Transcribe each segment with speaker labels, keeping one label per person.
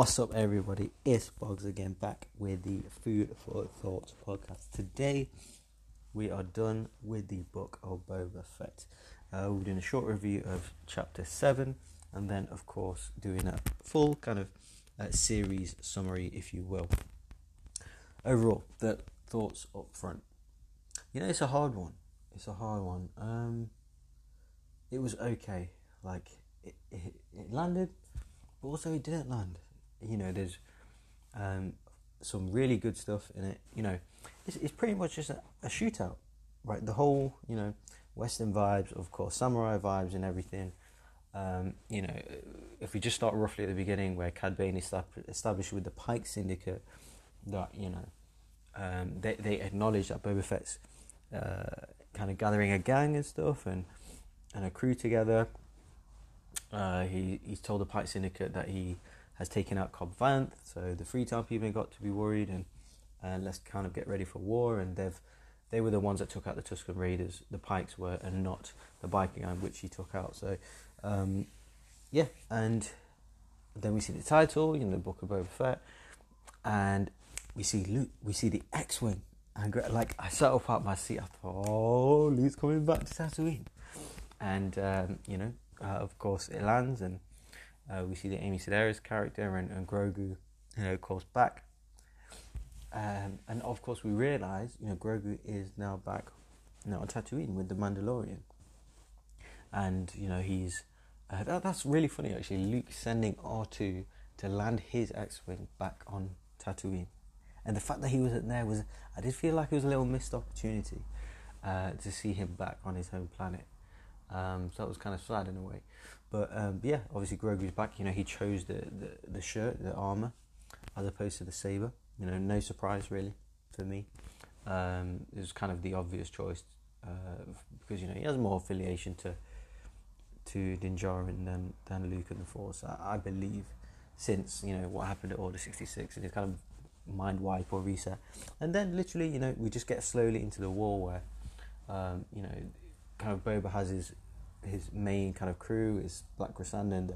Speaker 1: What's up, everybody? It's Boggs again, back with the Food for Thought podcast. Today, we are done with the book of Boba Fett. Uh, we're doing a short review of chapter 7, and then, of course, doing a full kind of uh, series summary, if you will. Overall, the thoughts up front. You know, it's a hard one. It's a hard one. Um, it was okay. Like, it, it, it landed, but also it didn't land you know, there's um, some really good stuff in it. You know, it's, it's pretty much just a, a, shootout, right? The whole, you know, Western vibes, of course, samurai vibes and everything. Um, you know, if we just start roughly at the beginning, where Cad Bane is established with the Pike Syndicate, that you know, um, they they acknowledge that Boba Fett's uh, kind of gathering a gang and stuff and and a crew together. Uh, he he's told the Pike Syndicate that he has taken out Cobb Vanth, so the Freetown people got to be worried and uh, let's kind of get ready for war. And they've they were the ones that took out the Tusken Raiders. The Pikes were, and not the Viking Gang, which he took out. So, um, yeah, and then we see the title, you know, the Book of Boba Fett, and we see Luke. We see the X-wing, and like I sat up out my seat. I thought, oh, Luke's coming back to Tatooine, and um, you know, uh, of course, it lands and uh, we see the Amy Sedaris character and, and Grogu, you know, of course, back. Um, and of course, we realize, you know, Grogu is now back, you know, on Tatooine with the Mandalorian. And, you know, he's. Uh, that, that's really funny, actually. Luke sending R2 to land his X Wing back on Tatooine. And the fact that he wasn't there was. I did feel like it was a little missed opportunity uh, to see him back on his home planet. Um, so that was kind of sad in a way. But um, yeah, obviously Grogu's back. You know, he chose the, the, the shirt, the armor, as opposed to the saber. You know, no surprise really for me. Um, it was kind of the obvious choice uh, because you know he has more affiliation to to Din Djarin than than Luke and the Force. I, I believe since you know what happened at Order sixty six and his kind of mind wipe or reset, and then literally you know we just get slowly into the war where um, you know kind of Boba has his his main kind of crew is Black and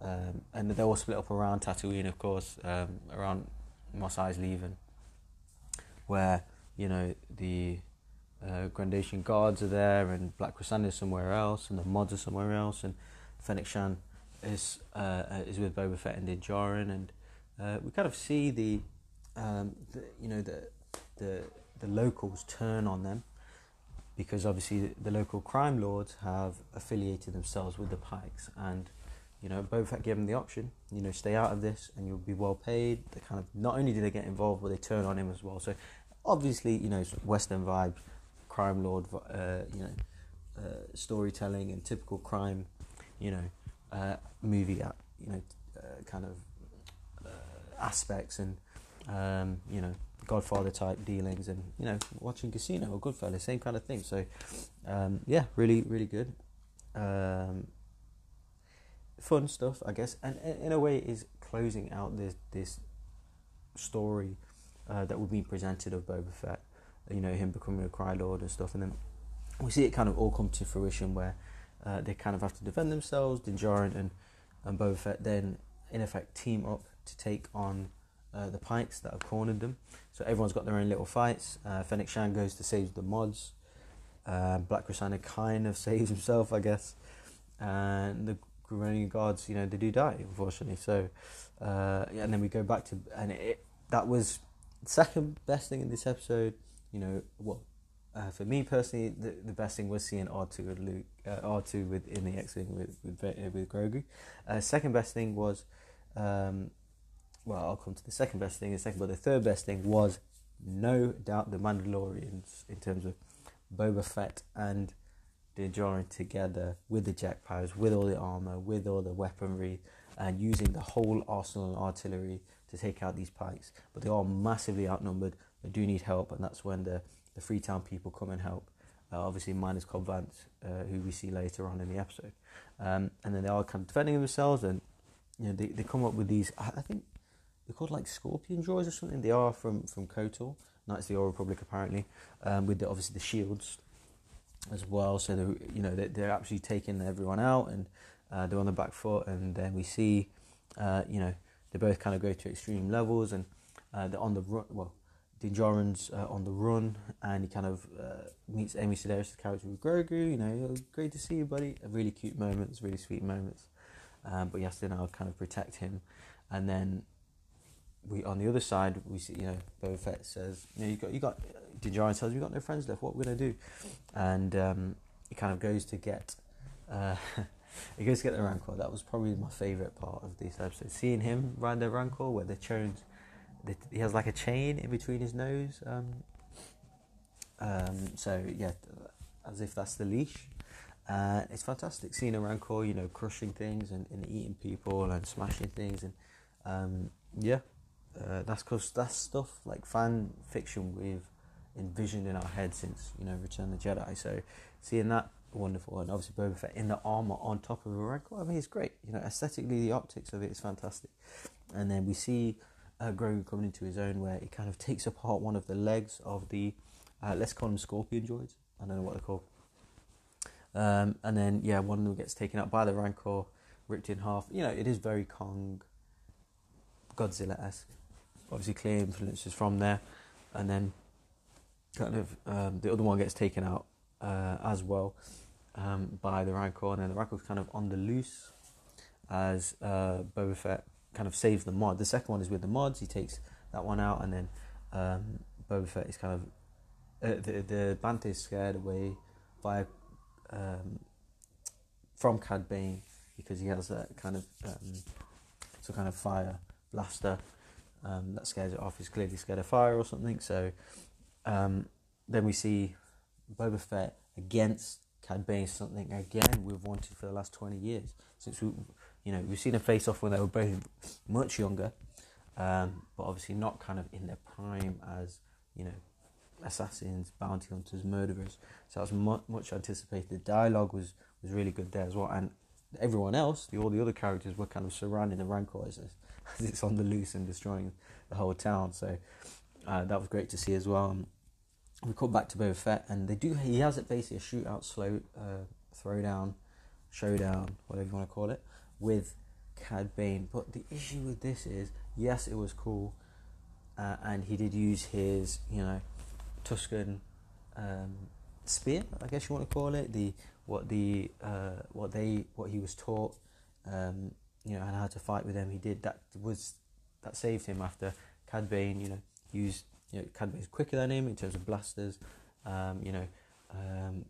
Speaker 1: um, and they're all split up around Tatooine, of course, um, around Mos Eisley where you know the uh, Grandatian guards are there, and Black Krrsantan is somewhere else, and the mods are somewhere else, and Fennec Shand is uh, is with Boba Fett and Din Djarin, and uh, we kind of see the, um, the you know the the the locals turn on them because obviously the local crime lords have affiliated themselves with the Pikes, and you know Boba Fett gave them the option, you know, stay out of this and you'll be well paid. They kind of not only did they get involved, but they turn on him as well. So obviously, you know, Western vibe, crime lord, uh, you know, uh, storytelling and typical crime, you know, uh, movie, uh, you know, uh, kind of uh, aspects and um, you know Godfather type dealings, and you know, watching Casino or Goodfellas, same kind of thing. So, um, yeah, really, really good. Um, fun stuff, I guess, and in a way, is closing out this this story uh, that will be presented of Boba Fett. You know, him becoming a Cry Lord and stuff, and then we see it kind of all come to fruition where uh, they kind of have to defend themselves. Din Djarin and and Boba Fett then, in effect, team up to take on uh, the Pikes that have cornered them. So everyone's got their own little fights. Uh, Fennec Shand goes to save the mods. Uh, Black Krrsantan kind of saves himself, I guess. And the Grunion guards, you know, they do die, unfortunately. So, uh, yeah, and then we go back to, and it, that was second best thing in this episode. You know, well, uh, for me personally, the, the best thing was seeing R2 with Luke, uh, R2 with in the X-wing with with, with Grogu. Uh, second best thing was um, well, I'll come to the second best thing in a second, but the third best thing was no doubt the Mandalorians in terms of Boba Fett and Din Djarin together with the jack powers, with all the armor, with all the weaponry, and using the whole arsenal and artillery to take out these pikes. But they are massively outnumbered. They do need help, and that's when the, the Freetown people come and help. Uh, obviously, minus Cobb Vanth, uh, who we see later on in the episode. Um, and then they are kind of defending themselves, and you know they, they come up with these. I think they're called like scorpion drawers or something. They are from from Kotor, Knights of the Old Republic apparently, um, with the, obviously the shields as well. So they're you know they're, they're actually taking everyone out and uh, they're on the back foot, and then we see uh, you know they both kind of go to extreme levels, and uh, they're on the run. Well, Din Djarin's uh, on the run, and he kind of uh, meets Amy Sedaris' the character with Grogu. You know, great to see you, buddy. Really cute moments, really sweet moments. Um, but he has to kind of protect him, and then we on the other side we see you know Boba Fett says you know you got you got Din says we've got no friends left. What we're gonna do? And um, he kind of goes to get. Uh, he goes to get the Rancor. That was probably my favourite part of this episode. Seeing him ride the Rancor, where the chains, he has like a chain in between his nose. Um, um, so yeah, as if that's the leash. Uh, it's fantastic seeing a Rancor, you know, crushing things and, and eating people and smashing things, and um, yeah, uh, that's because that's stuff like fan fiction we've envisioned in our head since you know Return of the Jedi. So seeing that wonderful, and obviously Boba Fett in the armor on top of a Rancor, I mean it's great. You know, aesthetically the optics of it is fantastic, and then we see uh, Grogu coming into his own where he kind of takes apart one of the legs of the uh, let's call them Scorpion droids. I don't know what they're called. Um, and then yeah, one of them gets taken out by the Rancor, ripped in half. You know, it is very Kong, Godzilla esque. Obviously, clear influences from there, and then kind of um, the other one gets taken out uh, as well um, by the Rancor, and then the Rancor's kind of on the loose as uh, Boba Fett kind of saves the mod. The second one is with the mods. He takes that one out, and then um, Boba Fett is kind of uh, the the Bantha is scared away by um, from Cad Bane because he has that kind of um, some kind of fire blaster um, that scares it off. He's clearly scared of fire or something. So um, then we see Boba Fett against Cad Bane, something again we've wanted for the last twenty years since we, you know, we've seen them face off when they were both much younger, um, but obviously not kind of in their prime as you know assassins, bounty hunters, murderers. So that was much, much anticipated. The dialogue was, was really good there as well, and everyone else, the, all the other characters, were kind of surrounding the Rancor as, as it's on the loose and destroying the whole town. So uh, that was great to see as well. And we come back to Boba Fett, and they do. He has it basically a shootout, slow uh, throwdown, showdown, whatever you want to call it, with Cad Bane. But the issue with this is, yes, it was cool, uh, and he did use his, you know Tusken um, spear, I guess you want to call it. The what the uh, what they what he was taught, um, you know, and how to fight with them. He did that was that saved him after Cad Bane, you know, used you know Cad Bane's quicker than him in terms of blasters, um, you know, um,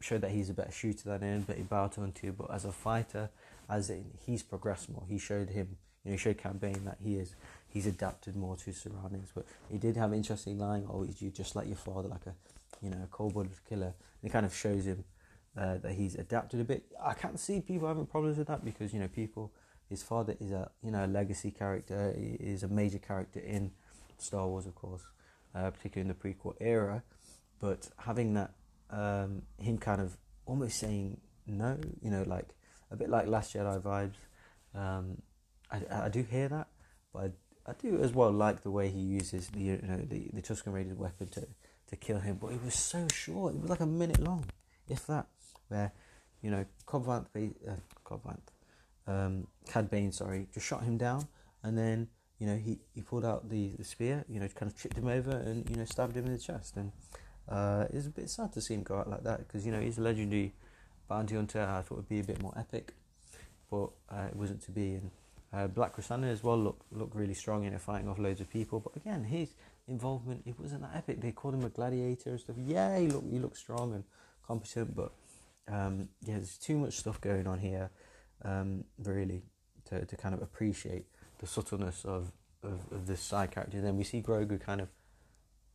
Speaker 1: showed that he's a better shooter than him, but he bowed to. But as a fighter, as in, he's progressed more. He showed him, you know, he showed Cad Bane that he is he's adapted more to his surroundings. But he did have interesting line, "Oh, is you just like your father, like a you know a cold-blooded killer?" And it kind of shows him uh, that he's adapted a bit. I can't see people having problems with that because you know people. His father is a you know a legacy character. He is a major character in Star Wars, of course, uh, particularly in the prequel era. But having that, um, him kind of almost saying no, you know, like a bit like Last Jedi vibes. Um, I, I do hear that, but I I do as well like the way he uses the you know the, the Tusken Raider's weapon to, to kill him, but it was so short. It was like a minute long, if that. Where you know Cobb Vanth, uh, Cobb Vanth, um, Cad Bane, sorry, just shot him down, and then you know he, he pulled out the, the spear, you know, kind of tripped him over and you know stabbed him in the chest, and uh, it's a bit sad to see him go out like that because you know he's a legendary bounty hunter. I thought it would be a bit more epic, but uh, it wasn't to be, and uh, Black Krrsantan as well looked looked really strong in it, fighting off loads of people. But again, his involvement it wasn't that epic. They called him a gladiator and stuff. Yeah, he looked he looked strong and competent, but um, yeah, there's too much stuff going on here, um, really, to, to kind of appreciate the subtleness of, of, of this side character. And then we see Grogu kind of,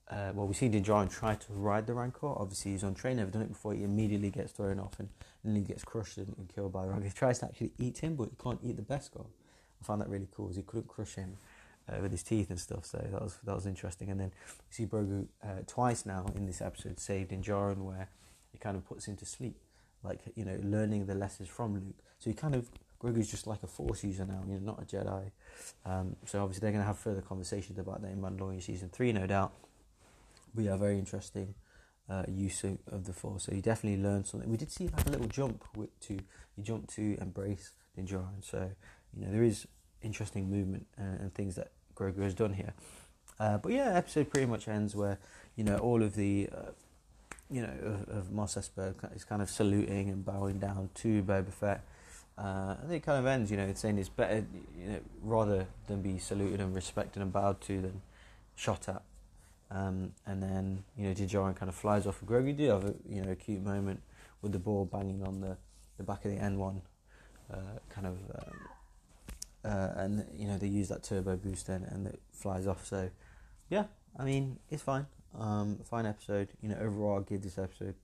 Speaker 1: uh, well, we see Din Djarin try to ride the Rancor. Obviously, he's on train, never done it before. He immediately gets thrown off and, and he gets crushed and, and killed by the Rancor. He tries to actually eat him, but he can't eat the Beskar. I found that really cool. Because he couldn't crush him uh, with his teeth and stuff, so that was that was interesting. And then we see Grogu uh, twice now in this episode, saved Djarin, where he kind of puts him to sleep, like you know, learning the lessons from Luke. So he kind of Grogu's just like a Force user now, you know, not a Jedi. Um, so obviously they're going to have further conversations about that in Mandalorian season three, no doubt. We are very interesting. Uh, use of, of, the force. So he definitely learned something. We did see like a little jump with, to he jumped to embrace Din Djarin. So you know, there is interesting movement and, and things that Grogu has done here. Uh, but yeah, episode pretty much ends where you know all of the uh, you know of, of is kind of saluting and bowing down to Boba Fett. Uh, and it kind of ends, you know, it's saying it's better, you know, rather than be saluted and respected and bowed to than shot at. Um, and then, you know, Djarin kind of flies off of Grogu. Do have a, you know, a cute moment with the ball banging on the, the back of the N1, uh, kind of, um, uh, and, you know, they use that turbo boost then and it flies off. So, yeah, I mean, it's fine. Um, fine episode. You know, overall, I'll give this episode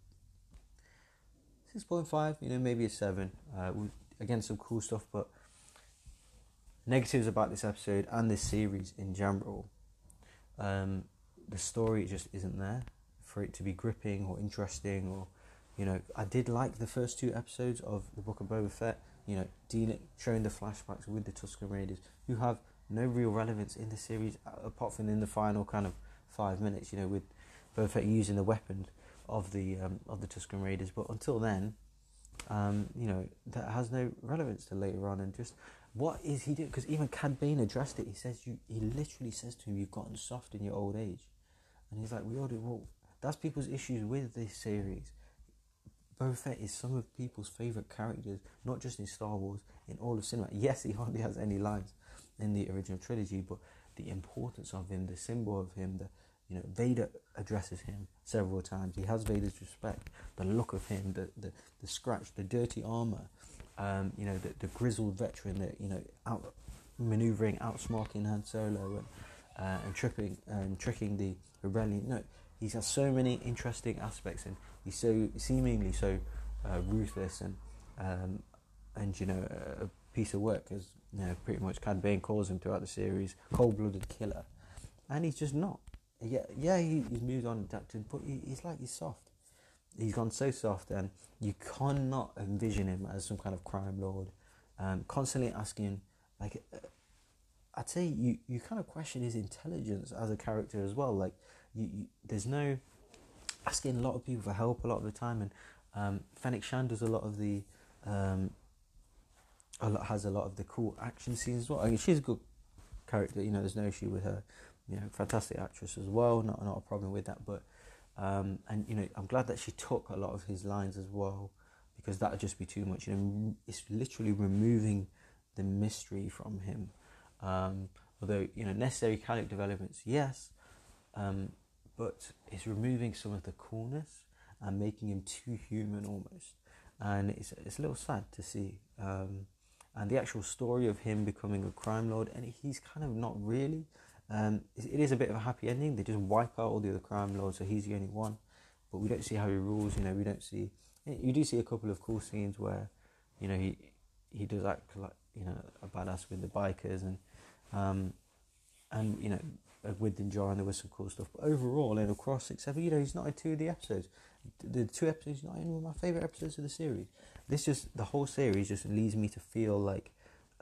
Speaker 1: 6.5, you know, maybe a 7. Uh, again, some cool stuff, but negatives about this episode and this series in general. Um, the story just isn't there for it to be gripping or interesting or you know I did like the first two episodes of the Book of Boba Fett you know dealing showing the flashbacks with the Tusken Raiders who have no real relevance in the series apart from in the final kind of five minutes you know with Fett using the weapon of the um, of the Tusken Raiders but until then um, you know, that has no relevance to later on. And just what is he doing? Because even Cad Bane addressed it. He says you. He literally says to him, "You've gotten soft in your old age," and he's like, "We all do." Well, that's people's issues with this series. Boba Fett is some of people's favorite characters, not just in Star Wars, in all of cinema. Yes, he hardly has any lines in the original trilogy, but the importance of him, the symbol of him, the you know, Vader addresses him several times. He has Vader's respect. The look of him, the the, the scratch, the dirty armor, um, you know, the, the grizzled veteran that you know out maneuvering, outsmarting Han Solo and uh, and tripping and tricking the rebellion. No, he's got so many interesting aspects, and he's so seemingly so uh, ruthless and um, and you know a piece of work, as you know, pretty much Cad Bane calls him throughout the series, cold-blooded killer, and he's just not yeah, yeah, he, he's moved on, adapted, but he, he's like he's soft. He's gone so soft, and you cannot envision him as some kind of crime lord, um, constantly asking like. Uh, I'd say you, you kind of question his intelligence as a character as well. Like, you, you, there's no asking a lot of people for help a lot of the time, and um, Fennec Shand does a lot of the um, a lot, has a lot of the cool action scenes as well. I mean, she's a good character. You know, there's no issue with her you know, fantastic actress as well. Not not a problem with that. But um, and you know, I'm glad that she took a lot of his lines as well, because that would just be too much. You know, it's literally removing the mystery from him. Um, although you know, necessary character developments, yes, um, but it's removing some of the coolness and making him too human almost. And it's it's a little sad to see. Um, and the actual story of him becoming a crime lord, and he's kind of not really. Um, it is a bit of a happy ending. They just wipe out all the other crime lords, so he's the only one. But we don't see how he rules. You know, we don't see. You do see a couple of cool scenes where, you know, he he does act like you know a badass with the bikers and um, and you know with Din Djarin there was some cool stuff. But overall, and across seven, you know, he's not in two of the episodes. The two episodes not in one of my favorite episodes of the series. This just the whole series just leads me to feel like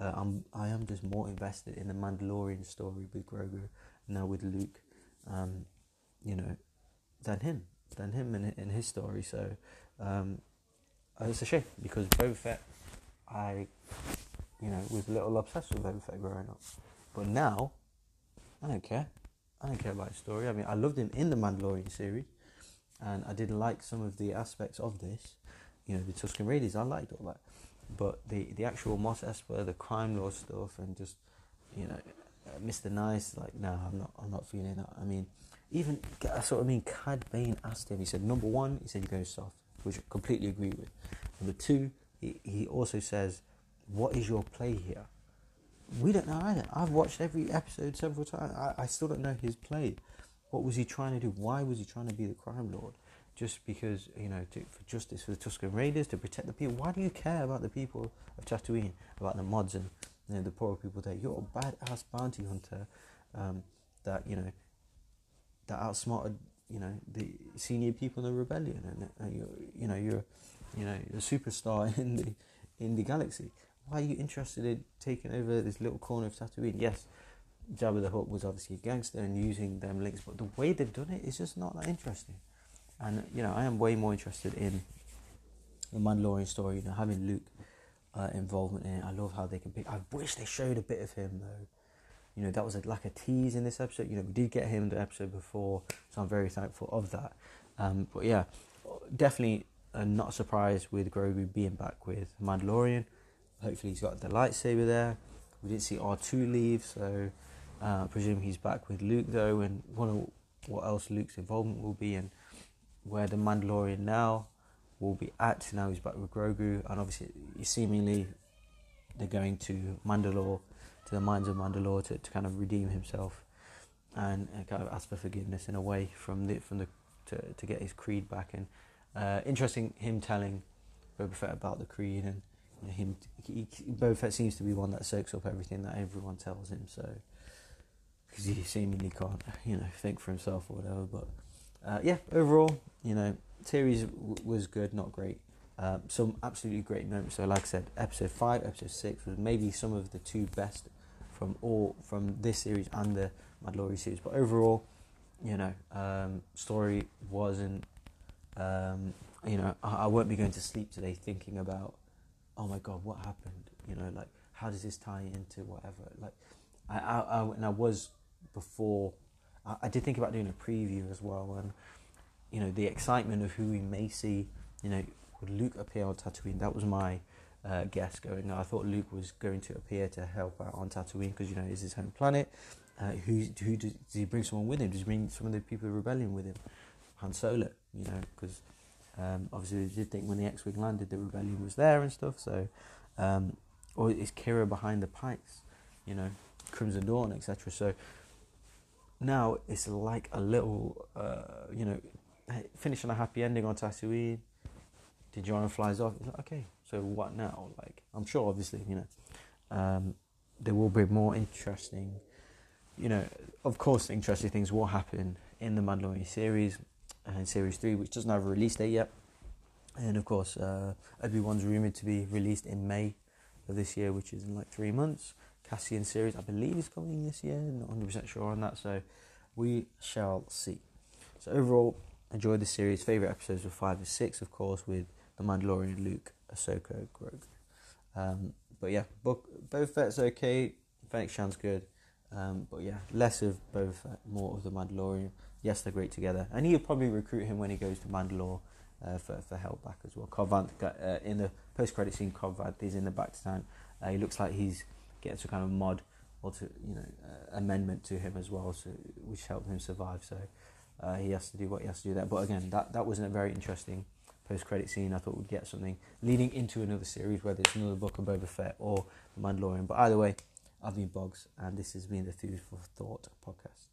Speaker 1: uh, I'm I am just more invested in the Mandalorian story with Grogu now with Luke, um, you know, than him than him and in his story. So um, uh, it's a shame because Boba Fett, I you know was a little obsessed with Boba Fett growing up, but now I don't care. I don't care about his story. I mean, I loved him in the Mandalorian series, and I didn't like some of the aspects of this. You know, the Tusken Raiders. I liked all that but the the actual Mos Espa, the crime law stuff, and just you know, uh, Mr. Nice, like no, I'm not, I'm not feeling that. I mean, even that's what I mean. Cad Bane asked him. He said, number one, he said you're going soft, which I completely agree with. Number two, he he also says, what is your play here? We don't know either. I've watched every episode several times. I, I still don't know his play. What was he trying to do? Why was he trying to be the crime lord? Just because you know to, for justice for the Tusken Raiders to protect the people. Why do you care about the people of Tatooine, about the mods and you know, the poor people there? You're a badass bounty hunter um, that you know that outsmarted you know the senior people in the rebellion, and uh, you're you know you're you know a superstar in the in the galaxy. Why are you interested in taking over this little corner of Tatooine? Yes, Jabba the Hutt was obviously a gangster and using them links, but the way they've done it is just not that interesting. And you know, I am way more interested in the Mandalorian story. You know, having Luke uh, involvement in it. I love how they can pick. I wish they showed a bit of him though. You know, that was a, like a tease in this episode. You know, we did get him the episode before, so I'm very thankful of that. Um, but yeah, definitely uh, not surprised with Grogu being back with Mandalorian. Hopefully, he's got the lightsaber there. We didn't see R2 leave, so uh, I presume he's back with Luke though, and wonder what else Luke's involvement will be and where the Mandalorian now will be at. Now he's back with Grogu, and obviously, seemingly, they're going to Mandalore, to the mines of Mandalore, to, to kind of redeem himself and, kind of ask for forgiveness in a way from the from the to to get his creed back. And uh, interesting, him telling Boba Fett about the creed and. Him, he, Boba Fett seems to be one that soaks up everything that everyone tells him. So, because he seemingly can't, you know, think for himself or whatever. But uh, yeah, overall, you know, series w- was good, not great. Um, some absolutely great moments. So, like I said, episode five, episode six was maybe some of the two best from all from this series and the Mad Mandalorian series. But overall, you know, um, story wasn't. Um, you know, I, I won't be going to sleep today thinking about, oh my god, what happened? You know, like how does this tie into whatever? Like, I, I, I and I was before. I, I did think about doing a preview as well, and you know the excitement of who we may see. You know, would Luke appear on Tatooine? That was my uh, guess going. I thought Luke was going to appear to help out on Tatooine because you know it's his home planet. Uh, who who does, does, he bring someone with him? Does he bring some of the people of rebellion with him? Han Solo, you know, because um, obviously we did think when the X-wing landed, the rebellion was there and stuff. So, um, or is Qi'ra behind the pikes? You know, Crimson Dawn, etc. So now it's like a little, uh, you know, finishing a happy ending on Tatooine. Djarin flies off. Like, okay, so what now? Like, I'm sure, obviously, you know, um, there will be more interesting, you know, of course, interesting things will happen in the Mandalorian series and series three, which doesn't have a release date yet. And of course, uh, Obi Wan's rumored to be released in May of this year, which is in like three months. Cassian series, I believe, is coming this year. Not 100% sure on that, so we shall see. So overall, enjoyed the series. Favorite episodes were five and six, of course, with the Mandalorian, Luke, Ahsoka, Grogu. Um, but yeah, book Boba Fett's okay. Fennec Shand's good. Um, but yeah, less of Boba Fett, more of the Mandalorian. Yes, they're great together, and he'll probably recruit him when he goes to Mandalore uh, for for help back as well. Got, uh, in the post credit scene. Cobb Vanth is in the bacta tank. Uh, he looks like he's getting some kind of mod or to you know uh, amendment to him as well, so which helped him survive. So uh, he has to do what he has to do there. But again, that that wasn't a very interesting post credit scene. I thought we'd get something leading into another series, whether it's another book of Boba Fett or The Mandalorian. But either way, I've been Boggs, and this has been the Food for Thought podcast.